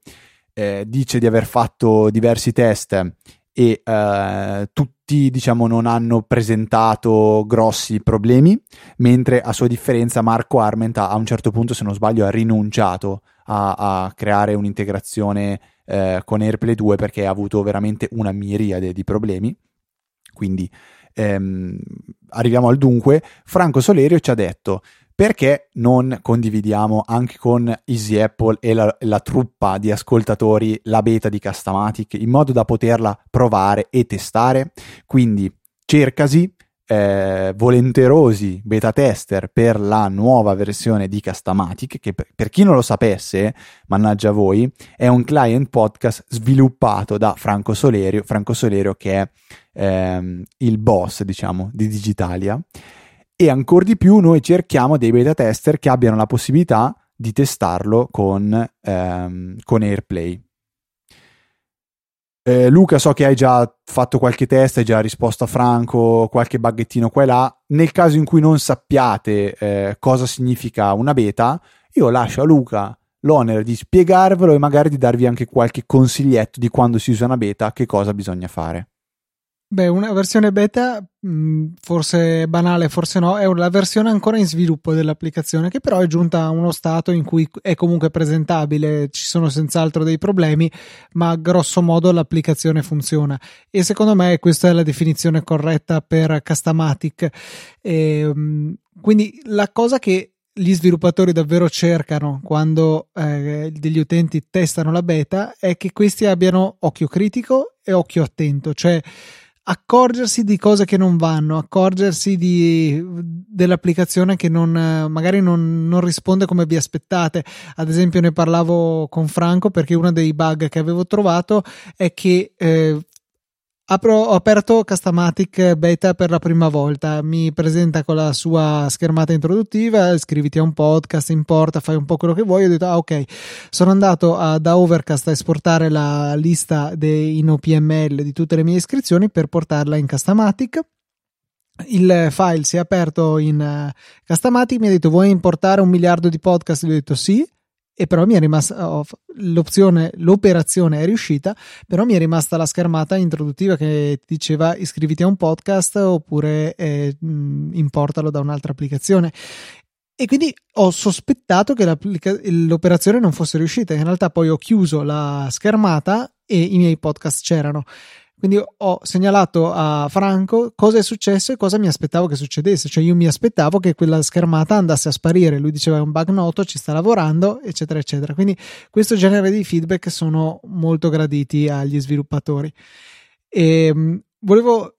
S2: eh, dice di aver fatto diversi test e eh, tutti diciamo non hanno presentato grossi problemi, mentre a sua differenza Marco Arment a un certo punto, se non sbaglio, ha rinunciato a, a creare un'integrazione eh, con AirPlay 2 perché ha avuto veramente una miriade di problemi. Quindi ehm, arriviamo al dunque. Franco Solerio ci ha detto perché non condividiamo anche con Easy Apple e la, la, truppa di ascoltatori la beta di Castamatic in modo da poterla provare e testare? Quindi cercasi eh, volenterosi beta tester per la nuova versione di Castamatic, che per, per, chi non lo sapesse, mannaggia voi, è un client podcast sviluppato da Franco Solerio, Franco Solerio che è ehm, il boss, diciamo, di Digitalia e ancora di più noi cerchiamo dei beta tester che abbiano la possibilità di testarlo con, ehm, con AirPlay. Eh, Luca, so che hai già fatto qualche test, hai già risposto a Franco, qualche baghettino qua e là. Nel caso in cui non sappiate eh, cosa significa una beta, io lascio a Luca l'onere di spiegarvelo e magari di darvi anche qualche consiglietto di quando si usa una beta, che cosa bisogna fare.
S1: Beh, una versione beta, mh, forse banale, forse no, è la versione ancora in sviluppo dell'applicazione, che però è giunta a uno stato in cui è comunque presentabile, ci sono senz'altro dei problemi, ma grosso modo l'applicazione funziona. E secondo me questa è la definizione corretta per Customatic. E, mh, quindi la cosa che gli sviluppatori davvero cercano quando eh, degli utenti testano la beta è che questi abbiano occhio critico e occhio attento, cioè accorgersi di cose che non vanno, accorgersi di, dell'applicazione che non, magari non, non, risponde come vi aspettate. Ad esempio, ne parlavo con Franco perché uno dei bug che avevo trovato è che eh, Apro, ho aperto Castamatic Beta per la prima volta, mi presenta con la sua schermata introduttiva, iscriviti a un podcast, importa, fai un po' quello che vuoi, ho detto ah ok, sono andato a, da Overcast a esportare la lista dei, in OPML di tutte le mie iscrizioni per portarla in Castamatic. Il file si è aperto in uh, Castamatic, mi ha detto vuoi importare un miliardo di podcast? Gli ho detto sì, e però mi è rimasta oh, l'opzione, l'operazione è riuscita, però mi è rimasta la schermata introduttiva che diceva iscriviti a un podcast oppure eh, importalo da un'altra applicazione. E quindi ho sospettato che l'operazione non fosse riuscita. In realtà poi ho chiuso la schermata e i miei podcast c'erano. Quindi ho segnalato a Franco cosa è successo e cosa mi aspettavo che succedesse. Cioè, io mi aspettavo che quella schermata andasse a sparire. Lui diceva è un bug noto, ci sta lavorando, eccetera, eccetera. Quindi questo genere di feedback sono molto graditi agli sviluppatori. E ehm, volevo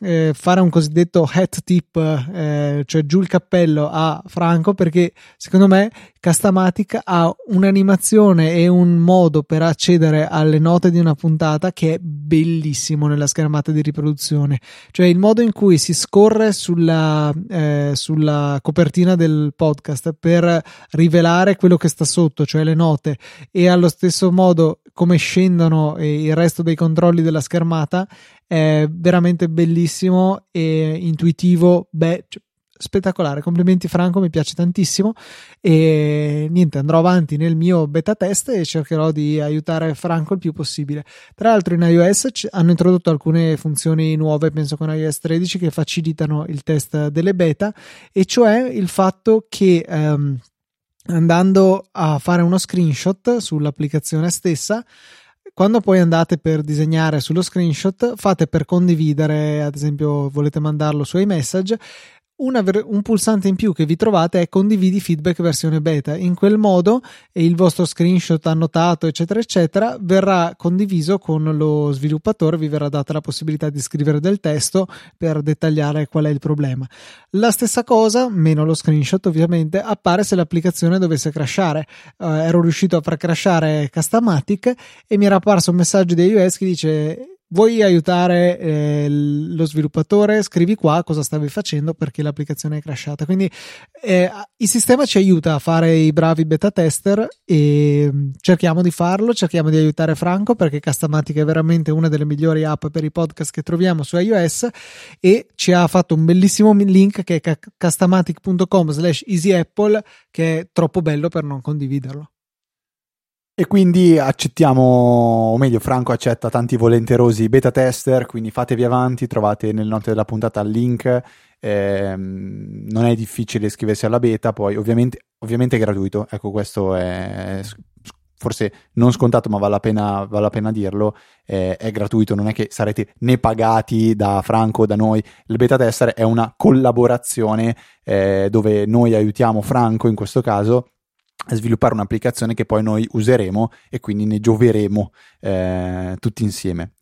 S1: eh, fare un cosiddetto hat tip, eh, cioè giù il cappello a Franco, perché secondo me Castamatic ha un'animazione e un modo per accedere alle note di una puntata che è bellissimo nella schermata di riproduzione. Cioè il modo in cui si scorre sulla, eh, sulla copertina del podcast per rivelare quello che sta sotto, cioè le note, e allo stesso modo come scendono il resto dei controlli della schermata è veramente bellissimo e intuitivo. Beh, cioè, spettacolare. Complimenti Franco, mi piace tantissimo. E niente, andrò avanti nel mio beta test e cercherò di aiutare Franco il più possibile. Tra l'altro, in iOS hanno introdotto alcune funzioni nuove, penso con iOS 13, che facilitano il test delle beta, e cioè il fatto che. Um, andando a fare uno screenshot sull'applicazione stessa quando poi andate per disegnare sullo screenshot, fate per condividere, ad esempio volete mandarlo su iMessage, una, un pulsante in più che vi trovate è condividi feedback versione beta. In quel modo il vostro screenshot annotato, eccetera, eccetera, verrà condiviso con lo sviluppatore, vi verrà data la possibilità di scrivere del testo per dettagliare qual è il problema. La stessa cosa, meno lo screenshot ovviamente, appare se l'applicazione dovesse crashare. Uh, ero riuscito a far crashare Castamatic e mi era apparso un messaggio di iOS che dice Vuoi aiutare eh, lo sviluppatore? Scrivi qua cosa stavi facendo perché l'applicazione è crashata. Quindi eh, il sistema ci aiuta a fare i bravi beta tester e mm, cerchiamo di farlo, cerchiamo di aiutare Franco perché Castamatic è veramente una delle migliori app per i podcast che troviamo su iOS e ci ha fatto un bellissimo link che è castamatic.com slash easyapple che è troppo bello per non condividerlo.
S2: E quindi accettiamo, o meglio, Franco accetta tanti volenterosi beta tester, quindi fatevi avanti, trovate nelle note della puntata il link. Ehm, non è difficile iscriversi alla beta, poi ovviamente, ovviamente è gratuito. Ecco, questo è forse non scontato, ma vale la pena, vale la pena dirlo. Eh, è gratuito, non è che sarete né pagati da Franco o da noi. Il beta tester è una collaborazione eh, dove noi aiutiamo Franco in questo caso sviluppare un'applicazione che poi noi useremo e quindi ne gioveremo eh, tutti insieme.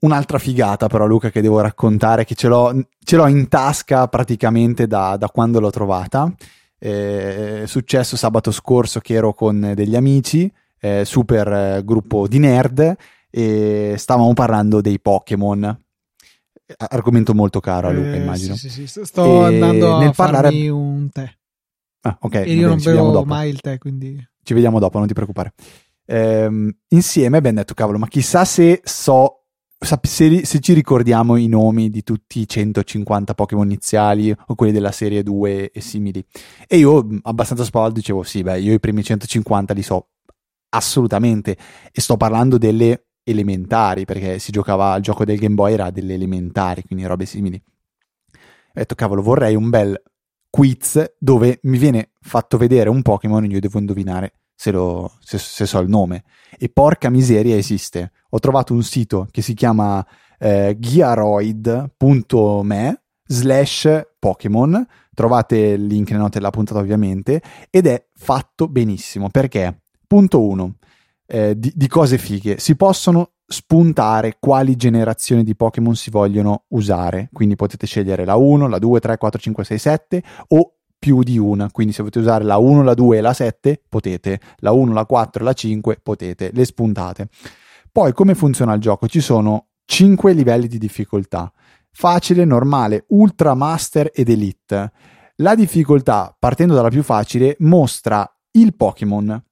S2: Un'altra figata però Luca che devo raccontare, che ce l'ho, ce l'ho in tasca praticamente da, da quando l'ho trovata, eh, è successo sabato scorso che ero con degli amici, eh, super eh, gruppo di nerd, e stavamo parlando dei Pokémon argomento molto caro a Luca, eh, immagino.
S1: Sì, sì, sì. Sto e andando a parlare... un tè.
S2: Ah, ok.
S1: E io non bevo mai il tè, quindi...
S2: Ci vediamo dopo, non ti preoccupare. Ehm, insieme abbiamo detto, cavolo, ma chissà se so... Se, se, ci ricordiamo i nomi di tutti i 150 Pokémon iniziali o quelli della serie 2 e simili. E io, abbastanza spavaldo, dicevo, sì, beh, io i primi 150 li so assolutamente. E sto parlando delle elementari, perché si giocava al gioco del Game Boy, era delle elementari, quindi robe simili. Ho detto, cavolo, vorrei un bel quiz dove mi viene fatto vedere un Pokémon e io devo indovinare se, lo, se, se, so il nome. E porca miseria esiste. Ho trovato un sito che si chiama eh, gearoid.me slash Pokémon. Trovate il link nelle note della puntata ovviamente. Ed è fatto benissimo. Perché? Punto 1. Eh, di, di cose fighe. Si possono spuntare quali generazioni di Pokémon si vogliono usare. Quindi potete scegliere la 1, la 2, 3, 4, 5, 6, 7 o più di una, quindi se volete usare la 1, la 2 e la 7 potete, la 1, la 4 e la 5 potete, le spuntate. Poi come funziona il gioco? Ci sono 5 livelli di difficoltà, facile, normale, ultra, master ed elite. La difficoltà, partendo dalla più facile, mostra il Pokémon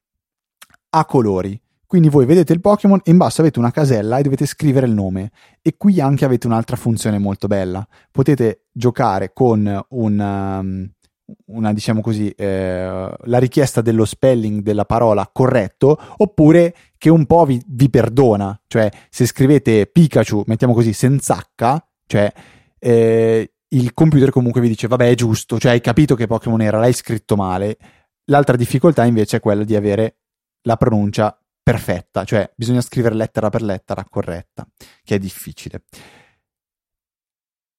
S2: a colori. Quindi voi vedete il Pokémon e in basso avete una casella e dovete scrivere il nome. E qui anche avete un'altra funzione molto bella. Potete giocare con un, um, una diciamo così eh, la richiesta dello spelling della parola corretto oppure che un po' vi, vi perdona cioè se scrivete Pikachu mettiamo così senza H cioè eh, il computer comunque vi dice vabbè è giusto cioè hai capito che Pokémon era l'hai scritto male l'altra difficoltà invece è quella di avere la pronuncia perfetta cioè bisogna scrivere lettera per lettera corretta che è difficile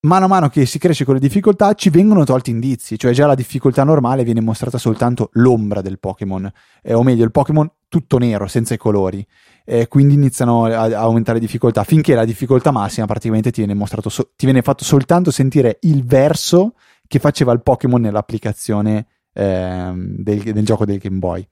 S2: mano a mano che si cresce con le difficoltà ci vengono tolti indizi, cioè già la difficoltà normale viene mostrata soltanto l'ombra del Pokémon, eh, o meglio il Pokémon tutto nero, senza i colori, eh, quindi iniziano a, a, aumentare le difficoltà, finché la difficoltà massima praticamente ti viene, so- ti viene fatto soltanto sentire il verso che faceva il Pokémon nell'applicazione eh, del, del gioco del Game Boy.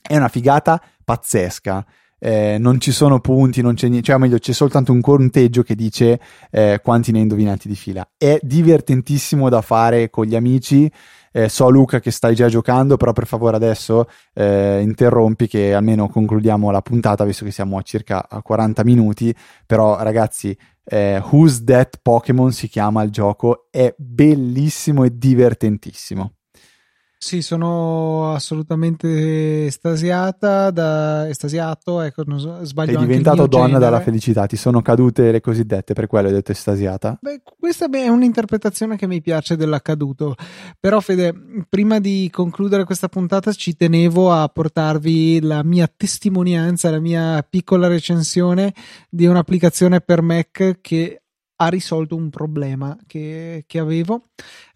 S2: È una figata pazzesca eh, non ci sono punti, non c'è niente, cioè meglio c'è soltanto un conteggio che dice eh, quanti ne hai indovinati di fila. È divertentissimo da fare con gli amici. Eh, so Luca che stai già giocando, però per favore adesso eh, interrompi che almeno concludiamo la puntata, visto che siamo a circa a 40 minuti. Però ragazzi, eh, Who's That Pokémon si chiama il gioco, è bellissimo e divertentissimo.
S1: Sì, sono assolutamente estasiata, da, estasiato, ecco, non so, sbaglio
S2: Sei diventato donna genere. dalla felicità, ti sono cadute le cosiddette, per quello hai detto estasiata?
S1: Beh, questa è un'interpretazione che mi piace dell'accaduto, però Fede, prima di concludere questa puntata ci tenevo a portarvi la mia testimonianza, la mia piccola recensione di un'applicazione per Mac che ha risolto un problema che, che avevo,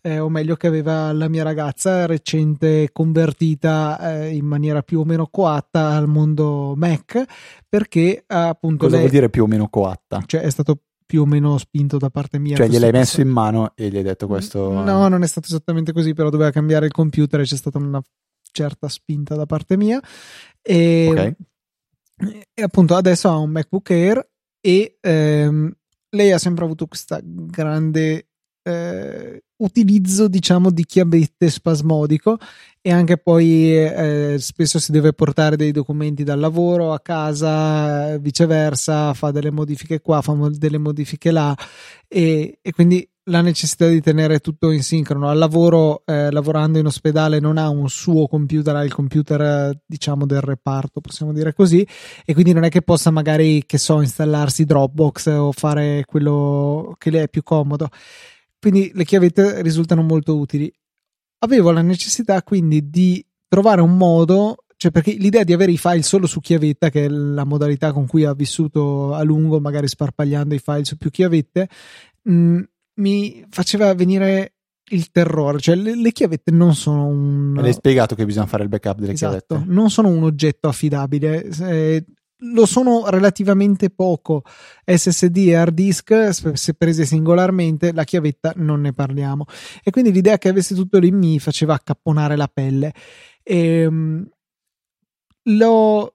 S1: eh, o meglio che aveva la mia ragazza recente convertita eh, in maniera più o meno coatta al mondo Mac, perché appunto...
S2: Cosa lei, vuol dire più o meno coatta?
S1: Cioè è stato più o meno spinto da parte mia.
S2: Cioè gliel'hai messo in mano e gli hai detto questo?
S1: No, non è stato esattamente così, però doveva cambiare il computer e c'è stata una certa spinta da parte mia. E, okay. e appunto adesso ha un MacBook Air e ehm, lei ha sempre avuto questa grande eh, utilizzo, diciamo, di chiavette spasmodico e anche poi eh, spesso si deve portare dei documenti dal lavoro a casa, viceversa, fa delle modifiche qua, fa delle modifiche là e, e quindi la necessità di tenere tutto in sincrono. Al lavoro, eh, lavorando in ospedale, non ha un suo computer, ha il computer, diciamo, del reparto, possiamo dire così, e quindi non è che possa magari, che so, installarsi Dropbox o fare quello che le è più comodo. Quindi le chiavette risultano molto utili. Avevo la necessità quindi di trovare un modo cioè perché l'idea di avere i file solo su chiavetta, che è la modalità con cui ha vissuto a lungo, magari sparpagliando i file su più chiavette, mh, mi faceva venire il terrore, cioè le, le chiavette non sono un...
S2: L'hai spiegato che bisogna fare il backup delle
S1: esatto,
S2: chiavette.
S1: Non sono un oggetto affidabile, eh, lo sono relativamente poco. SSD e hard disk se prese singolarmente la chiavetta non ne parliamo. E quindi l'idea che avesse tutto lì mi faceva accapponare la pelle. E, ehm, l'ho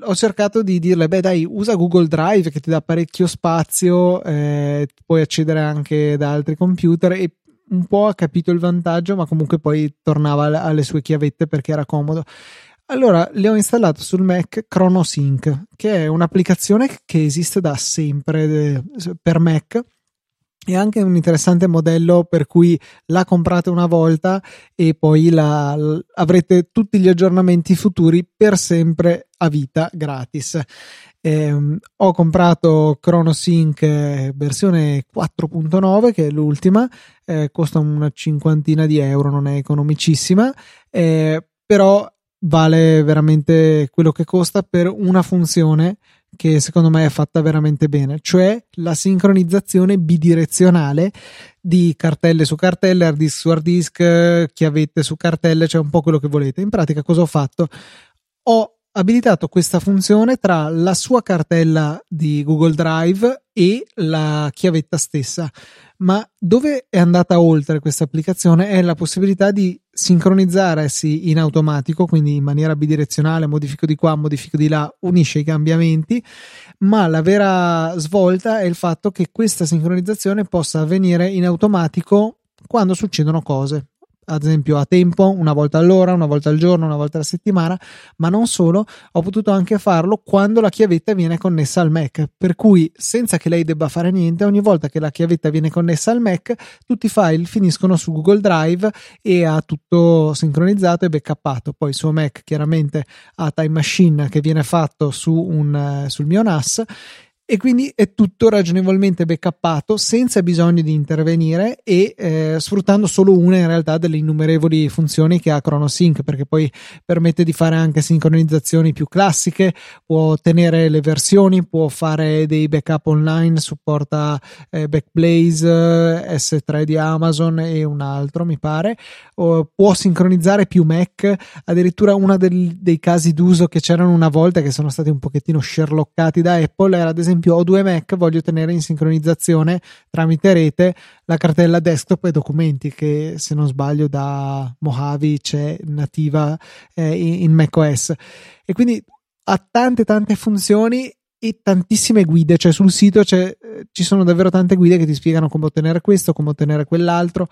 S1: ho cercato di dirle, beh dai, usa Google Drive che ti dà parecchio spazio, eh, puoi accedere anche da altri computer e un po' ha capito il vantaggio, ma comunque poi tornava alle sue chiavette perché era comodo. Allora le ho installato sul Mac ChronoSync, che è un'applicazione che esiste da sempre eh, per Mac è anche un interessante modello per cui la comprate una volta e poi la, avrete tutti gli aggiornamenti futuri per sempre a vita gratis. ehm, ho comprato ChronoSync eh, versione 4.9 che è l'ultima eh, costa una cinquantina di euro non è economicissima eh, però vale veramente quello che costa per una funzione che secondo me è fatta veramente bene, cioè la sincronizzazione bidirezionale di cartelle su cartelle, hard disk su hard disk, chiavette su cartelle, cioè un po' quello che volete. In pratica cosa ho fatto? Ho abilitato questa funzione tra la sua cartella di Google Drive e la chiavetta stessa. Ma dove è andata oltre questa applicazione è la possibilità di sincronizzarsi in automatico, quindi in maniera bidirezionale, modifico di qua, modifico di là, unisce i cambiamenti, ma la vera svolta è il fatto che questa sincronizzazione possa avvenire in automatico quando succedono cose ad esempio a tempo, una volta all'ora, una volta al giorno, una volta alla settimana, ma non solo, ho potuto anche farlo quando la chiavetta viene connessa al Mac, per cui senza che lei debba fare niente, ogni volta che la chiavetta viene connessa al Mac, tutti i file finiscono su Google Drive e ha tutto sincronizzato e backuppato. Poi il suo Mac chiaramente ha Time Machine che viene fatto su un, sul mio NAS e quindi è tutto ragionevolmente backuppato senza bisogno di intervenire e eh, sfruttando solo una in realtà delle innumerevoli funzioni che ha ChronoSync perché poi permette di fare anche sincronizzazioni più classiche può tenere le versioni può fare dei backup online supporta eh, Backblaze S3 di Amazon e un altro mi pare o può sincronizzare più Mac. Addirittura uno dei casi d'uso che c'erano una volta che sono stati un pochettino sherlockati da Apple era ad esempio esempio ho due Mac, voglio tenere in sincronizzazione tramite rete la cartella desktop e documenti che se non sbaglio da Mojave c'è nativa eh, in macOS e quindi ha tante tante funzioni e tantissime guide, cioè sul sito ci sono davvero tante guide che ti spiegano come ottenere questo, come ottenere quell'altro.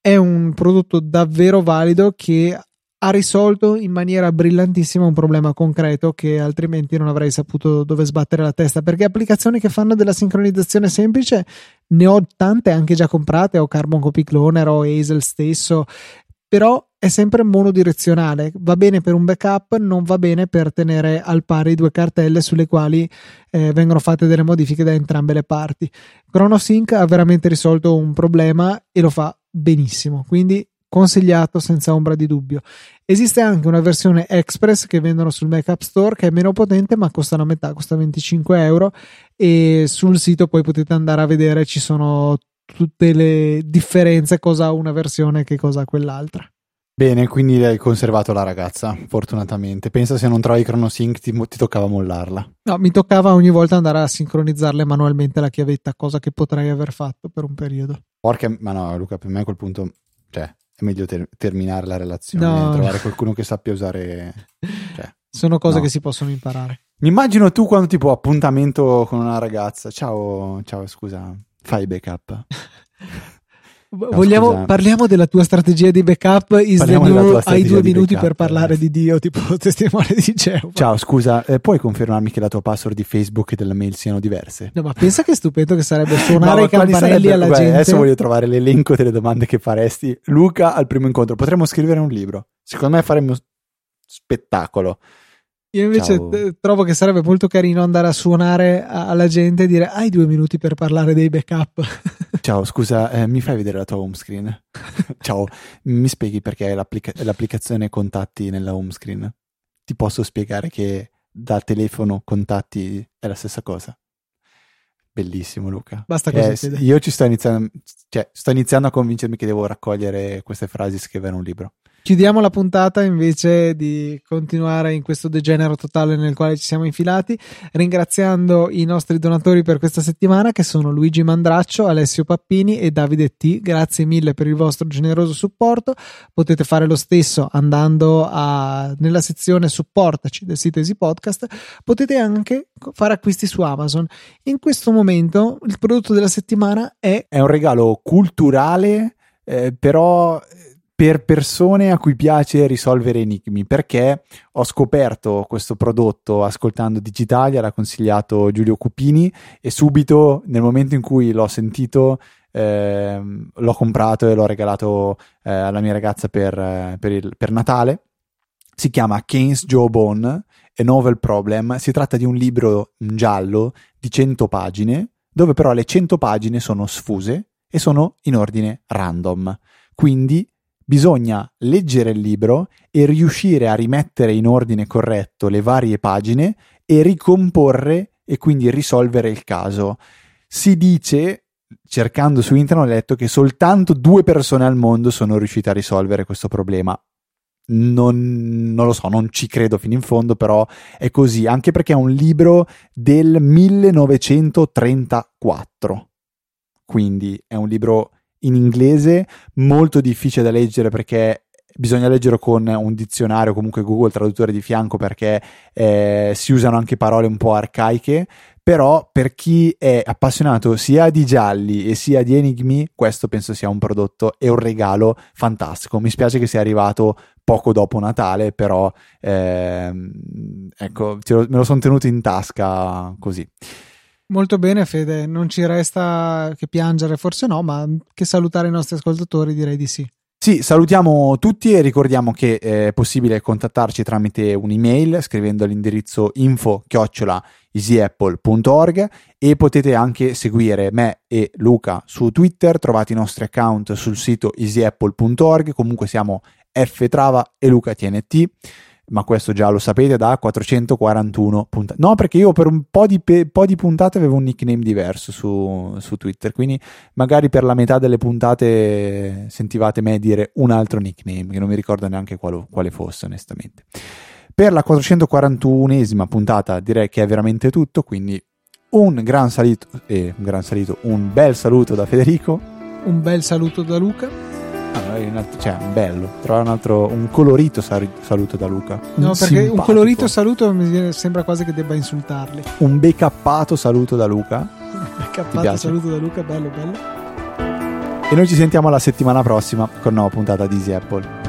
S1: È un prodotto davvero valido che ha risolto in maniera brillantissima un problema concreto che altrimenti non avrei saputo dove sbattere la testa perché applicazioni che fanno della sincronizzazione semplice ne ho tante anche già comprate ho Carbon Copy Cloner o Hazel stesso però è sempre monodirezionale. Va bene per un backup non va bene per tenere al pari due cartelle sulle quali eh, vengono fatte delle modifiche da entrambe le parti. ChronoSync ha veramente risolto un problema e lo fa benissimo quindi consigliato senza ombra di dubbio. Esiste anche una versione Express che vendono sul Mac App Store che è meno potente ma costa la metà, costa 25 euro e sul sito poi potete andare a vedere ci sono tutte le differenze cosa ha una versione e che cosa ha quell'altra.
S2: Bene, quindi hai conservato la ragazza, fortunatamente. Pensa se non trovi ChronoSync ti, ti toccava mollarla.
S1: No, mi toccava ogni volta andare a sincronizzarle manualmente la chiavetta, cosa che potrei aver fatto per un periodo.
S2: Porca, ma no, Luca, per me a quel punto, cioè, è meglio ter- terminare la relazione no. trovare qualcuno che sappia usare. Cioè,
S1: Sono cose no. che si possono imparare.
S2: Mi immagino tu quando tipo appuntamento con una ragazza. Ciao, ciao, scusa, fai backup.
S1: No, Vogliamo, parliamo della tua strategia di backup. Is new, hai due minuti backup, per parlare eh. di Dio, tipo testimone di Geova.
S2: Ciao, scusa, eh, puoi confermarmi che la tua password di Facebook e della mail siano diverse?
S1: No, ma pensa che stupendo che sarebbe suonare no, i campanelli alla guarda, gente.
S2: Adesso voglio trovare l'elenco delle domande che faresti. Luca al primo incontro. Potremmo scrivere un libro. Secondo me faremmo spettacolo.
S1: Io invece t- trovo che sarebbe molto carino andare a suonare alla gente e dire hai due minuti per parlare dei backup.
S2: Ciao, scusa, eh, mi fai vedere la tua home screen? Ciao, mi spieghi perché l'applica- l'applicazione contatti nella home screen? Ti posso spiegare che da telefono contatti è la stessa cosa? Bellissimo Luca.
S1: Basta così. Eh,
S2: io ci sto iniziando, cioè, sto iniziando a convincermi che devo raccogliere queste frasi e scrivere un libro.
S1: Chiudiamo la puntata invece di continuare in questo degenero totale nel quale ci siamo infilati, ringraziando i nostri donatori per questa settimana che sono Luigi Mandraccio, Alessio Pappini e Davide T. Grazie mille per il vostro generoso supporto. Potete fare lo stesso andando a, nella sezione supportaci del sito Easy Podcast. Potete anche fare acquisti su Amazon. In questo momento il prodotto della settimana è...
S2: È un regalo culturale, eh, però per persone a cui piace risolvere enigmi perché ho scoperto questo prodotto ascoltando Digitalia, l'ha consigliato Giulio Cupini e subito nel momento in cui l'ho sentito eh, l'ho comprato e l'ho regalato eh, alla mia ragazza per, eh, per, il, per Natale. Si chiama Keynes Jawbone A Novel Problem si tratta di un libro giallo di 100 pagine, dove però le 100 pagine sono sfuse e sono in ordine random. Quindi bisogna leggere il libro e riuscire a rimettere in ordine corretto le varie pagine e ricomporre e quindi risolvere il caso. Si dice, cercando su internet, ho letto che soltanto due persone al mondo sono riuscite a risolvere questo problema. Non, non, lo so, non ci credo fino in fondo, però è così, anche perché è un libro del 1934. Quindi è un libro in inglese molto difficile da leggere perché bisogna leggerlo con un dizionario, comunque Google Traduttore di fianco perché eh, si usano anche parole un po' arcaiche, però per chi è appassionato sia di gialli e sia di enigmi, questo penso sia un prodotto e un regalo fantastico. Mi spiace che sia arrivato poco dopo Natale, però ehm, ecco, me lo sono tenuto in tasca così.
S1: Molto bene Fede, non ci resta che piangere, forse no, ma che salutare i nostri ascoltatori direi di sì.
S2: Sì, salutiamo tutti e ricordiamo che è possibile contattarci tramite un'email scrivendo all'indirizzo info chiocciola easyapple.org e potete anche seguire me e Luca su Twitter, trovate i nostri account sul sito easyapple.org, comunque siamo ftrava e Luca TNT ma questo già lo sapete, da 441 puntate. No, perché io per un po' di, pe- po di puntate avevo un nickname diverso su, su, Twitter, quindi magari per la metà delle puntate sentivate me dire un altro nickname, che non mi ricordo neanche quale, quale fosse, onestamente. Per la 441esima puntata direi che è veramente tutto, quindi un gran salito, eh, un gran salito, un bel saluto da Federico.
S1: Un bel saluto da Luca
S2: altro, cioè, bello. Trovare un altro, un colorito saluto da Luca.
S1: No, perché simpatico. un colorito saluto mi sembra quasi che debba insultarli.
S2: Un becappato saluto da Luca.
S1: Un becappato saluto da Luca, bello, bello.
S2: E noi ci sentiamo la settimana prossima con una nuova puntata di Easy Apple.